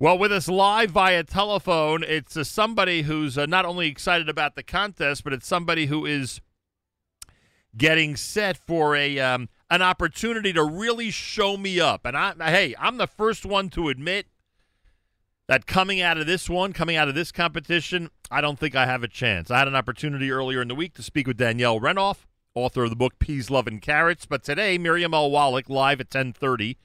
Well, with us live via telephone, it's uh, somebody who's uh, not only excited about the contest, but it's somebody who is getting set for a um, an opportunity to really show me up. And I, hey, I'm the first one to admit that coming out of this one, coming out of this competition, I don't think I have a chance. I had an opportunity earlier in the week to speak with Danielle Renov, author of the book Peas, Love, and Carrots. But today, Miriam L. Wallach, live at 1030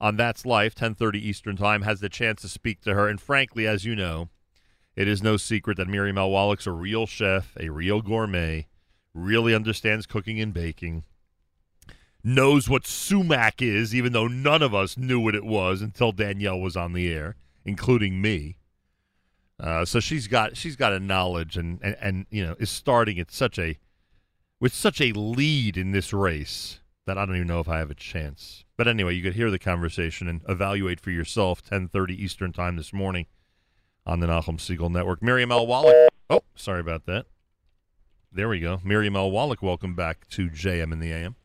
on That's Life, 10:30 Eastern Time, has the chance to speak to her. And frankly, as you know, it is no secret that Miriam L. Wallach's a real chef, a real gourmet, really understands cooking and baking, knows what sumac is, even though none of us knew what it was until Danielle was on the air, including me. Uh, so she's got she's got a knowledge and, and and you know is starting at such a with such a lead in this race that I don't even know if I have a chance. But anyway, you could hear the conversation and evaluate for yourself. 10:30 Eastern Time this morning on the Nachum Segal Network. Miriam L. Wallach. Oh, sorry about that. There we go. Miriam L. Wallach, welcome back to JM in the AM.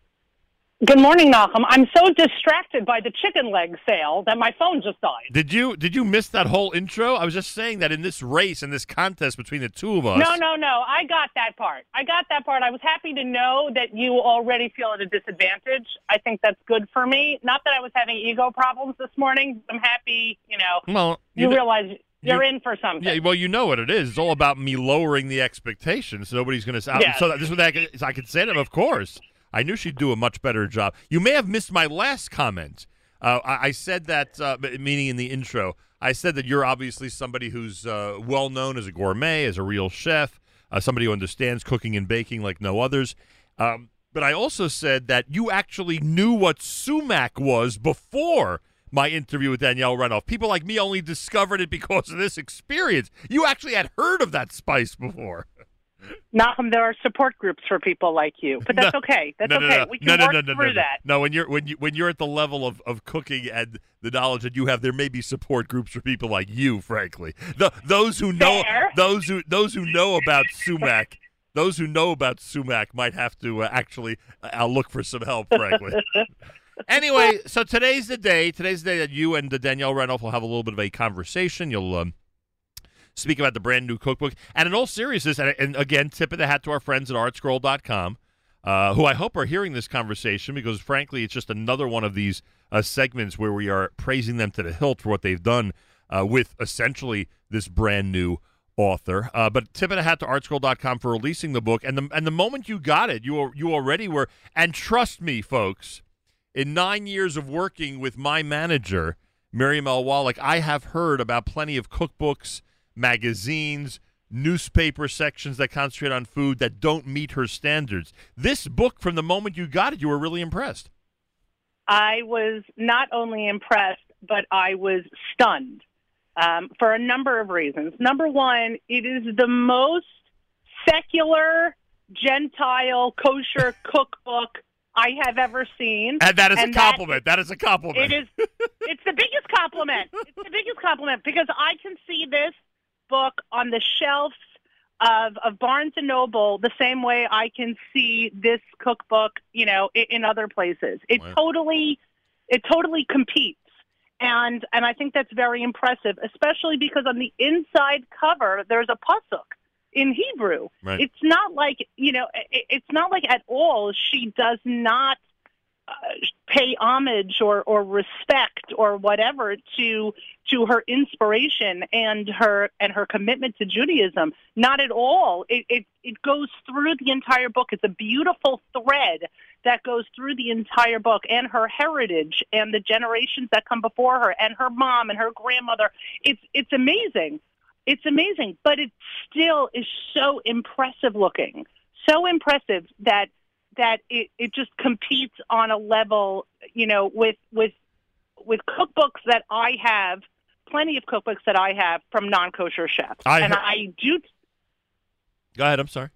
Good morning, Malcolm. I'm so distracted by the chicken leg sale that my phone just died. Did you did you miss that whole intro? I was just saying that in this race, in this contest between the two of us. No, no, no. I got that part. I got that part. I was happy to know that you already feel at a disadvantage. I think that's good for me. Not that I was having ego problems this morning. I'm happy, you know. Well, you, know, realize you're in for something. Yeah, well, you know what it is. It's all about me lowering the expectations. Nobody's going to. Yes. So that, this is what I, could- I could say to them. Of course, I knew she'd do a much better job. You may have missed my last comment. Uh, I, I said that, uh, meaning in the intro, I said that you're obviously somebody who's uh, well known as a gourmet, as a real chef, uh, somebody who understands cooking and baking like no others. Um, but I also said that you actually knew what sumac was before my interview with Danielle Renov. People like me only discovered it because of this experience. You actually had heard of that spice before. Malcolm, there are support groups for people like you, but that's okay. That's no, no, okay. no. We can no, no, work no, no, through no, that. No, when you're when you when you're at the level of, of cooking and the knowledge that you have, there may be support groups for people like you. Frankly, the, those who know Fair. those who those who know about sumac. Those who know about sumac might have to uh, actually. Uh, look for some help, frankly. anyway, so today's the day. Today's the day that you and Danielle Renov will have a little bit of a conversation. You'll um, speak about the brand new cookbook. And in all seriousness, and, and again, tip of the hat to our friends at artscroll.com, uh, who I hope are hearing this conversation because, frankly, it's just another one of these uh, segments where we are praising them to the hilt for what they've done uh, with essentially this brand new author. Uh, but tip of the hat to artscroll.com for releasing the book. And the, and the moment you got it, you, you already were. And trust me, folks, in nine years of working with my manager, Miriam L. Wallach, I have heard about plenty of cookbooks, magazines, newspaper sections that concentrate on food that don't meet her standards. This book, from the moment you got it, you were really impressed. I was not only impressed, but I was stunned um, for a number of reasons. Number one, it is the most secular, Gentile, kosher cookbook I have ever seen. And that is And a that- compliment. that is a compliment. It is. It's the biggest compliment. It's the biggest compliment because I can see this on the shelves of of Barnes and Noble the same way I can see this cookbook, you know, in, in other places. It Wow. totally, it totally competes, and and I think that's very impressive, especially because on the inside cover there's a pasuk in Hebrew. Right. It's not like you know, it, it's not like at all she does not uh, pay homage or, or respect or whatever to to her inspiration and her and her commitment to Judaism. Not at all. It, it it goes through the entire book. It's a beautiful thread that goes through the entire book and her heritage and the generations that come before her and her mom and her grandmother. It's it's amazing. It's amazing, but it still is so impressive looking. So impressive that that it, it just competes on a level, you know, with with with cookbooks that I have, plenty of cookbooks that I have from non-kosher chefs, I and heard- I do. Go ahead. I'm sorry.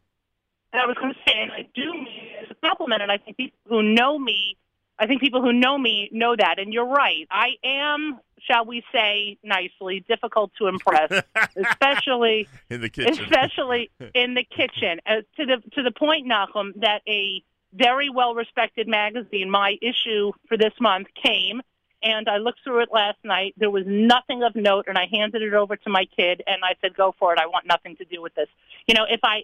And I was going to say, and I do mean it as a compliment, and I think people who know me, I think people who know me know that. And you're right. I am, shall we say nicely, difficult to impress, especially In the kitchen. especially in the kitchen. Uh, to the to the point, Nachum, that a very well respected magazine, my issue for this month came, and I looked through it last night. There was nothing of note, and I handed it over to my kid, and I said, "Go for it. I want nothing to do with this." You know, if I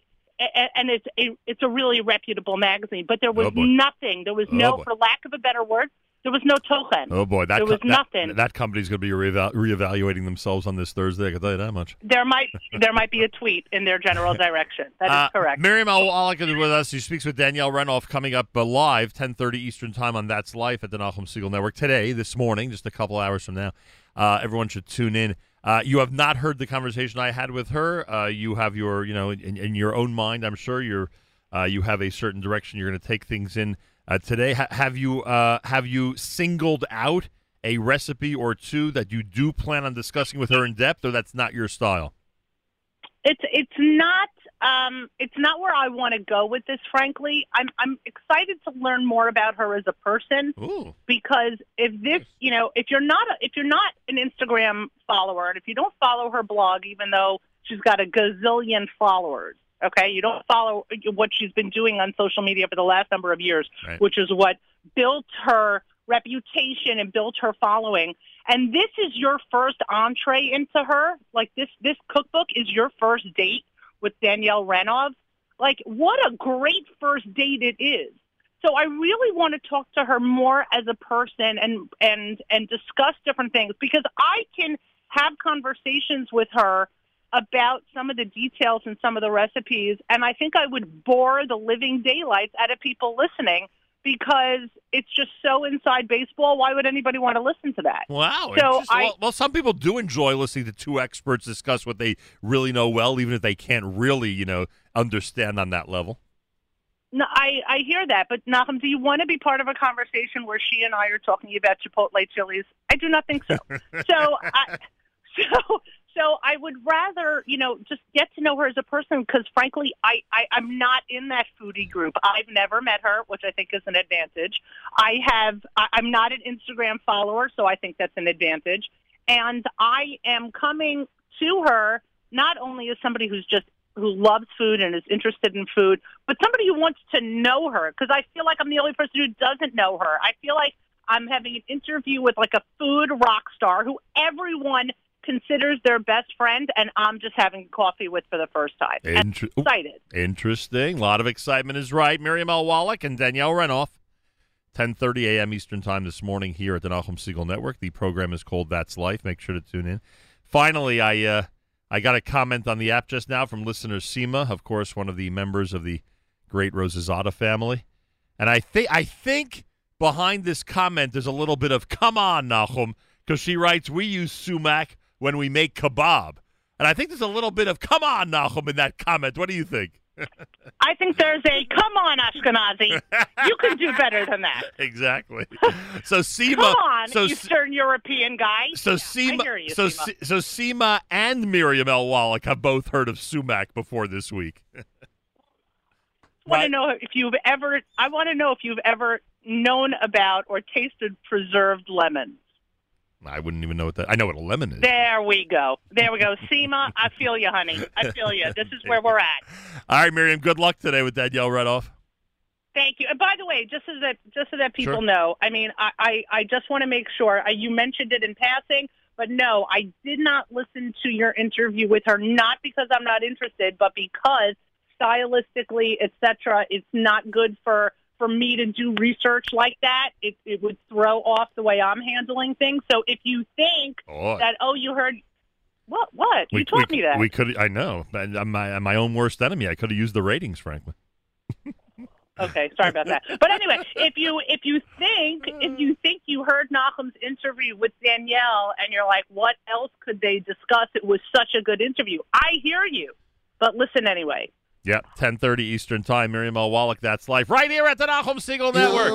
and it's a, it's a really reputable magazine, but there was Oh, nothing. There was Oh, no, boy. for lack of a better word, there was no token. Oh boy, that There was co- nothing. That, company's going to be reeval- reevaluating themselves on this Thursday. I can tell you that much. There might there might be a tweet in their general direction. That is Uh, correct. Miriam L. Wallach is with us. She speaks with Danielle Renov coming up uh, live, 10:30 Eastern Time on That's Life at the Nachum Segal Network today, this morning, just a couple hours from now. Uh, everyone should tune in. Uh, you have not heard the conversation I had with her. Uh, you have your, you know, in, in your own mind, I'm sure you're, uh, you have a certain direction you're going to take things in uh, today. Ha- have you, uh, have you singled out a recipe or two that you do plan on discussing with her in depth, or that's not your style? it's it's not um it's not where I want to go with this frankly. I'm I'm excited to learn more about her as a person Ooh, because if this, you know, if you're not a, if you're not an Instagram follower and if you don't follow her blog even though she's got a gazillion followers, okay? You don't follow what she's been doing on social media for the last number of years, Right. which is what built her reputation and built her following. And this is your first entree into her. Like this this cookbook is your first date with Danielle Renov. Like what a great first date it is. So I really want to talk to her more as a person and and and discuss different things because I can have conversations with her about some of the details and some of the recipes and I think I would bore the living daylights out of people listening because it's just so inside baseball. Why would anybody want to listen to that? Wow. So. I- well, well, some people do enjoy listening to two experts discuss what they really know well, even if they can't really, you know, understand on that level. No, I, I hear that, but Nachum, do you want to be part of a conversation where she and I are talking about Chipotle chilies? I do not think so. so, I, so, so I would rather, you know, just get to know her as a person because, frankly, I, I, I'm not in that foodie group. I've never met her, which I think is an advantage. I have, I, I'm not an Instagram follower, so I think that's an advantage. And I am coming to her not only as somebody who's just who loves food and is interested in food, but somebody who wants to know her because I feel like I'm the only person who doesn't know her. I feel like I'm having an interview with like a food rock star who everyone considers their best friend, and I'm just having coffee with for the first time. Inter- excited. Interesting. A lot of excitement is right. Miriam L. Wallach and Danielle Renov. 10:30 a.m. Eastern Time this morning here at the Nachum Segal Network. The program is called That's Life. Make sure to tune in. Finally, I uh, I got a comment on the app just now from listener Seema, of course, one of the members of the great Rosazada family, and I think I think behind this comment there's a little bit of "Come on, Nachum," because she writes, "We use sumac when we make kebab," and I think there's a little bit of "Come on, Nachum" in that comment. What do you think? I think there's a come on, Ashkenazi. You can do better than that. exactly. So Seema, Come on, so Eastern European guy. so Yeah, Seema, I hear you, so. So and Miriam L. Wallach have both heard of sumac before this week. want to know if you've ever. I want to know if you've ever known about or tasted preserved lemons. I wouldn't even know what that. I know what a lemon is. There we go. There we go. Seema, I feel you, honey. I feel you. This is where we're at. All right, Miriam. Good luck today with Danielle Renov. Thank you. And by the way, just so that just so that people Sure. know, I mean, I, I, I just want to make sure. I, you mentioned it in passing, but no, I did not listen to your interview with her. Not because I'm not interested, but because stylistically, etc., it's not good for for me to do research like that. It, it would throw off the way I'm handling things. So if you think Oh, that, oh, you heard what? What you taught we, me that? we could. I know. I'm my, I'm my own worst enemy. I could have used the ratings, frankly. Okay, sorry about that. But anyway, if you if you think if you think you heard Nachum's interview with Danielle and you're like, what else could they discuss? It was such a good interview. I hear you, but listen anyway. Yeah, 10:30 Eastern Time. Miriam L. Wallach. That's life right here at the Nachum Segal Network.